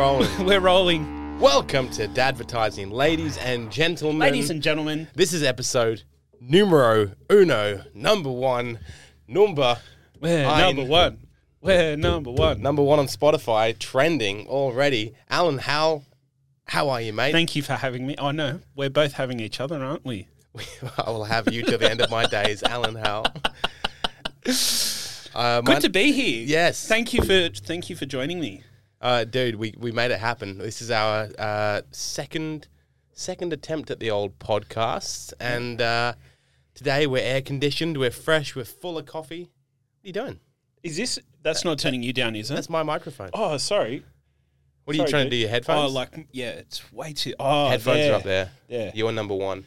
We're rolling. We're rolling. Welcome to Dadvertising, ladies and gentlemen. Ladies and gentlemen, this is episode numero uno, number one, number we're number one. We're number one. number one on Spotify, trending already. Alan, how how are you, mate? Thank you for having me. Oh, no, we're both having each other, aren't we? I will have you till the end of my days, Alan Howle. Uh, my- Good to be here. Yes. Thank you for thank you for joining me. Uh, dude, we, we made it happen. This is our uh, second second attempt at the old podcast, and uh, today we're air conditioned, we're fresh, we're full of coffee. What are you doing? Is this that's not turning you down, is it? That's my microphone. Oh, sorry. what are you sorry, trying to dude. do? Your headphones? Oh, like yeah, it's way too. Oh, headphones there. are up there. Yeah. You're number one.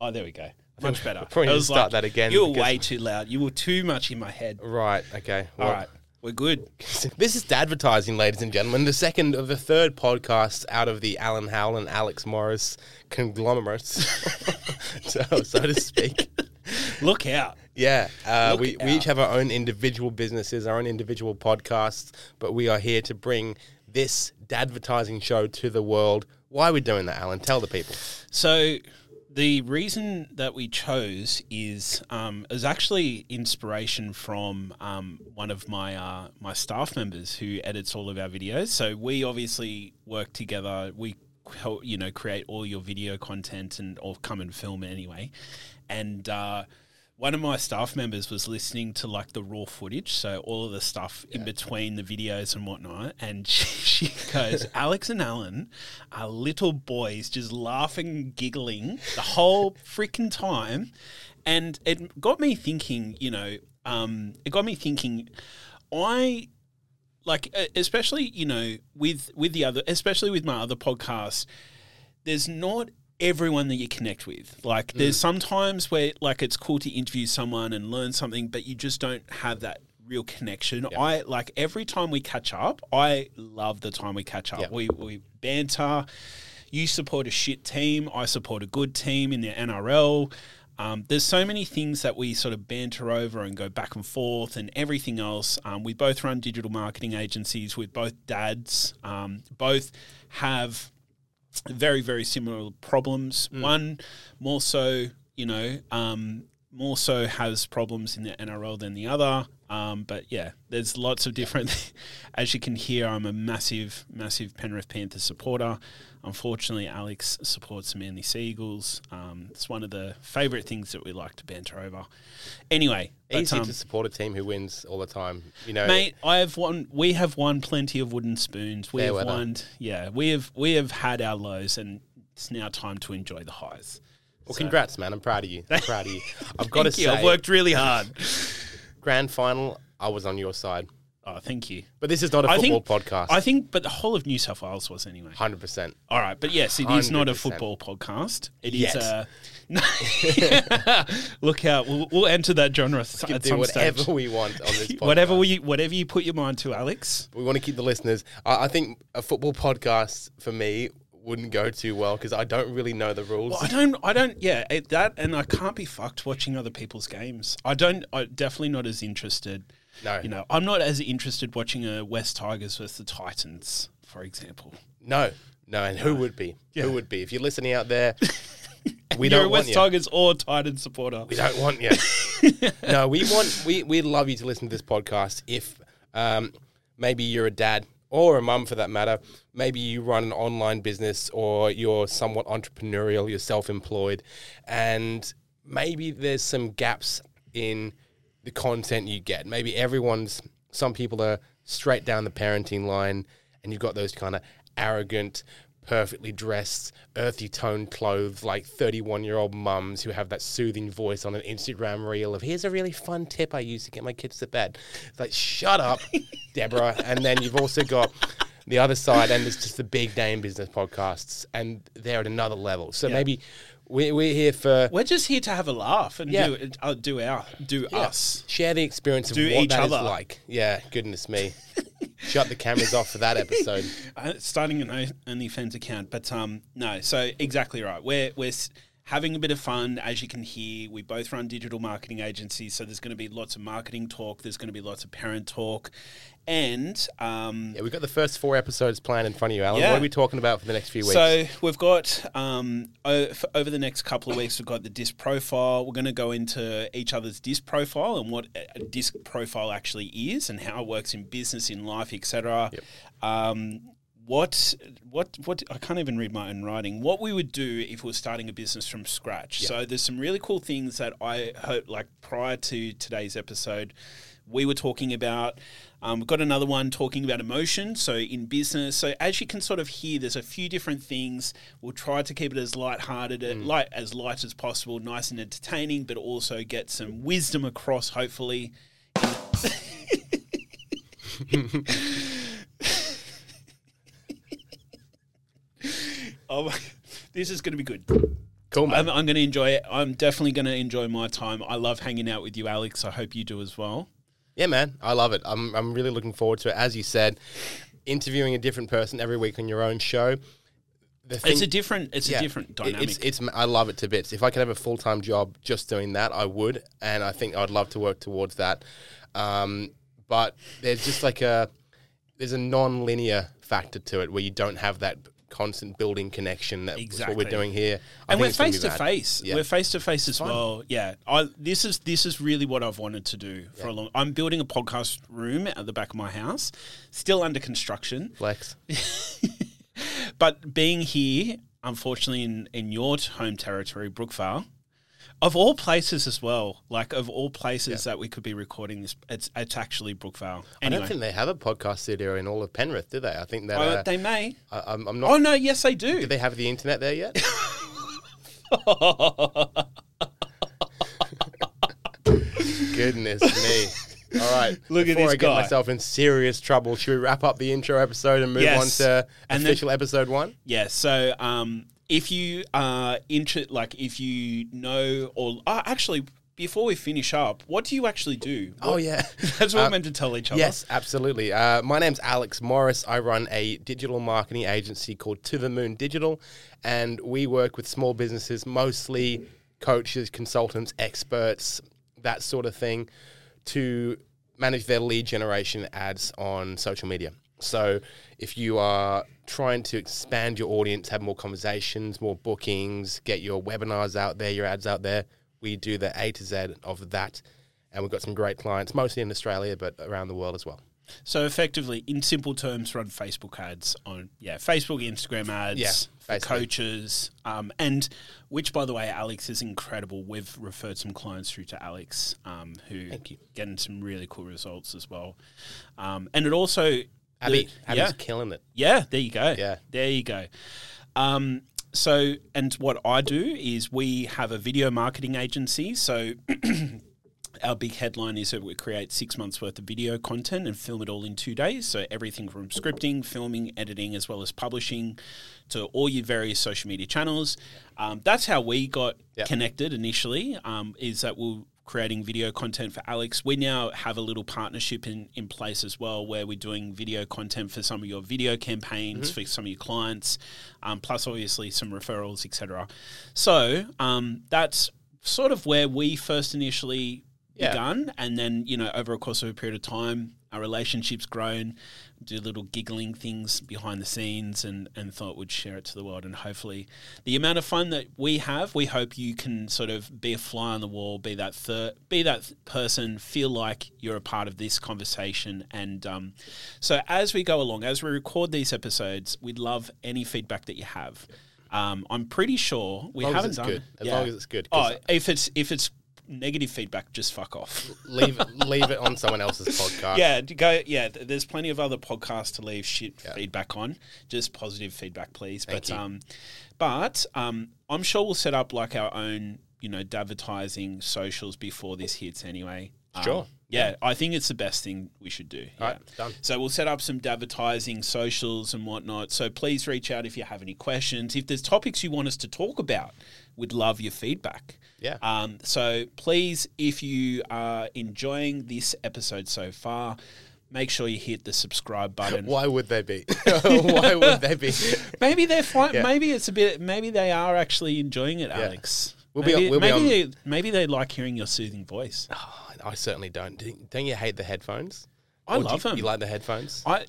Oh, there we go. Much better. probably need to start that again You were because- way too loud. You were too much in my head. Right. Okay. All right, we're good. This is Dadvertising, ladies and gentlemen. The second of the third podcast out of the Alan Howle and Alex Morris conglomerates, so, so to speak. Look out. Yeah, uh, Look we, we each have our own individual businesses, our own individual podcasts, but we are here to bring this Dadvertising show to the world. Why are we doing that, Alan? Tell the people. So the reason that we chose is um, is actually inspiration from um, one of my uh, my staff members who edits all of our videos. So we obviously work together. We help, you know create all your video content and or come and film it anyway. And uh, one of my staff members was listening to like the raw footage, so all of the stuff in between the videos and whatnot. And she, she goes, Alex and Alan are little boys just laughing and giggling the whole freaking time. And it got me thinking, you know, um, it got me thinking, I like, especially, you know, with, with the other, especially with my other podcast, there's not everyone that you connect with. Like there's sometimes where like it's cool to interview someone and learn something, but you just don't have that real connection. I like every time we catch up, I love the time we catch up. Yeah. We we banter. You support a shit team. I support a good team in the NRL. Um, there's so many things that we sort of banter over and go back and forth and everything else. Um, we both run digital marketing agencies with both dads. Um, both have very very similar problems. One more so, you know, um, more so has problems in the NRL than the other. Um, but yeah, there's lots of different. As you can hear, I'm a massive, massive Penrith Panthers supporter. Unfortunately, Alex supports the Manly Seagulls. Um, it's one of the favourite things that we like to banter over. Anyway, Easy um, to support a team who wins all the time. You know, Mate, I have won. We have won plenty of wooden spoons. We have weather. won. Yeah, we have. We have had our lows, and it's now time to enjoy the highs. well, So- congrats, man. I'm proud of you. I'm proud of you. I've got to you. say, I've worked really hard. grand final, I was on your side. Oh, thank you. But this is not a I football think podcast. I think, but the whole of New South Wales was anyway. 100%. All right, but yes, it is not a 100%. football podcast. It is Yet. a. Look out! We'll, we'll enter that genre s- We can at do some whatever stage. we want on this podcast. Whatever we, whatever you put your mind to, Alex. we want to keep the listeners. I, I think a football podcast for me wouldn't go too well because I don't really know the rules. Well, I don't, I don't, yeah, it, that, and I can't be fucked watching other people's games. I don't, I definitely not as interested. No. you know, I'm not as interested watching a West Tigers versus the Titans, for example. no, no, and who would be? Yeah. Who would be? If you're listening out there, we You're don't a West you. Tigers or Titans supporter. We don't want you. no, we want we we love you to listen to this podcast. If um, maybe you're a dad or a mum for that matter, maybe you run an online business or you're somewhat entrepreneurial, you're self-employed, and maybe there's some gaps in the content you get. Maybe everyone's some people are straight down the parenting line, and you've got those kind of arrogant. Perfectly dressed, earthy toned clothes, like 31 year old mums who have that soothing voice on an Instagram reel of here's a really fun tip I use to get my kids to bed. It's like, shut up, Deborah. And then you've also got the other side, and it's just the big name business podcasts, and they're at another level. So maybe we, we're here for We're just here to have a laugh and Yeah. do uh, do our do us. share the experience of Do what each that is other. like. Yeah, goodness me. Shut the cameras off for that episode. Uh, starting an OnlyFans account, but um, no. So exactly right. We're we're having a bit of fun. As you can hear, we both run digital marketing agencies, so there's going to be lots of marketing talk. There's going to be lots of parent talk, and um, Yeah, we've got the first four episodes planned in front of you, Alan. Yeah. What are we talking about for the next few weeks? So we've got um, o- over the next couple of weeks, we've got the disc profile. We're going to go into each other's disc profile and what a disc profile actually is and how it works in business, in life, etc. Um, what what what I can't even read my own writing. What we would do if we were starting a business from scratch. So there's some really cool things that I hope like prior to today's episode we were talking about. Um, we've got another one talking about emotion. So in business, so as you can sort of hear, there's a few different things. We'll try to keep it as light-hearted, uh, light as light as possible, nice and entertaining, but also get some wisdom across. Hopefully. oh, this is going to be good. cool, man. I'm, I'm going to enjoy it. I'm definitely going to enjoy my time. I love hanging out with you, Alex. I hope you do as well. Yeah, man, I love it. I'm I'm really looking forward to it. As you said, interviewing a different person every week on your own show. Thing, It's a different. It's yeah, a different dynamic. It's it's I love it to bits. If I could have a full time job just doing that, I would, and I think I'd love to work towards that. Um, but there's just like a there's a non-linear factor to it where you don't have that constant building connection. That's what we're doing here. I and we're it's gonna be face to face. Yeah. We're face to face as well. Yeah, I, this is this is really what I've wanted to do for a long. I'm building a podcast room at the back of my house, still under construction. Flex. But being here, unfortunately, in in your home territory, Brookvale, of all places as well, like of all places that we could be recording this, it's it's actually Brookvale. I don't think they have a podcast studio in all of Penrith, do they? I think that Oh, uh, they may. I, I'm, I'm not. Oh no, yes they do. Do they have the internet there yet? Goodness me. All right. Look at Before this I get guy. myself in serious trouble, should we wrap up the intro episode and move Yes. on to And then- official episode one? Yeah. So, um, if you are inter- like if you know or uh, actually before we finish up, what do you actually do? Oh, yeah. That's what Uh, we're meant to tell each other. Yes, absolutely. Uh, my name's Alex Morris. I run a digital marketing agency called To the Moon Digital, and we work with small businesses, mostly coaches, consultants, experts, that sort of thing, to manage their lead generation ads on social media. So if you are trying to expand your audience, have more conversations, more bookings, get your webinars out there, your ads out there, we do the A to Z of that. And we've got some great clients, mostly in Australia, but around the world as well. So effectively, in simple terms, run Facebook ads on yeah Facebook, Instagram ads. Yeah, for coaches, um, and which, by the way, Alex is incredible. We've referred some clients through to Alex, um, who getting some really cool results as well. Um, and it also Abby, the- Abby's yeah, killing it. Yeah, there you go. Yeah. There you go. Um, so, and what I do is we have a video marketing agency. So, our big headline is that we create six months worth of video content and film it all in two days. So, everything from scripting, filming, editing, as well as publishing to all your various social media channels. Um, that's how we got Yep. connected initially, um, is that we're creating video content for Alex. We now have a little partnership in, in place as well where we're doing video content for some of your video campaigns for some of your clients, um, plus obviously some referrals, etc. So um, that's sort of where we first initially Yeah. begun. And then, you know, over a course of a period of time, our relationship's grown, do little giggling things behind the scenes and, and thought we'd share it to the world. And hopefully, the amount of fun that we have, we hope you can sort of be a fly on the wall, be that third, be that person, feel like you're a part of this conversation. And um, so, as we go along, as we record these episodes, we'd love any feedback that you have. Um, I'm pretty sure we As long as haven't it's done good. As Yeah. long as it's good. Oh, if it's if it's negative feedback, just fuck off. leave, leave it on someone else's podcast. Yeah, go. Yeah, th- there's plenty of other podcasts to leave shit feedback on. Just positive feedback, please. Thank but you. um, but um, I'm sure we'll set up like our own, you know, Dadvertising socials before this hits anyway. Um, Sure. Yeah, I think it's the best thing we should do. All yeah. right, done. So we'll set up some Dadvertising, socials, and whatnot. So please reach out if you have any questions. If there's topics you want us to talk about, we'd love your feedback. Yeah. Um, so please, if you are enjoying this episode so far, make sure you hit the subscribe button. Why would they be? Why would they be? Maybe they're fine. Yeah. Maybe it's a bit. Maybe they are actually enjoying it, Alex. We'll maybe on- we'll be on- they, maybe they like hearing your soothing voice. Oh, I certainly don't. Do- Don't you hate the headphones? I Or love you, them. You like the headphones? I.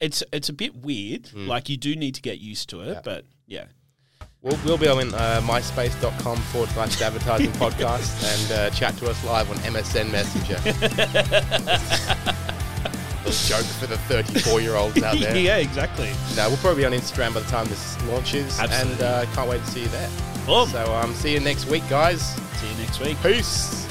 It's it's a bit weird. Hmm. Like you do need to get used to it, Yeah. but yeah. We'll, we'll be on uh, myspace.com forward slash Dadvertising podcast and uh, chat to us live on MSN Messenger. Joke for the 34 year olds out there. yeah, exactly. No, we'll probably be on Instagram by the time this launches. Absolutely. And uh, can't wait to see you there. Cool. So um, see you next week, guys. See you next week. Peace.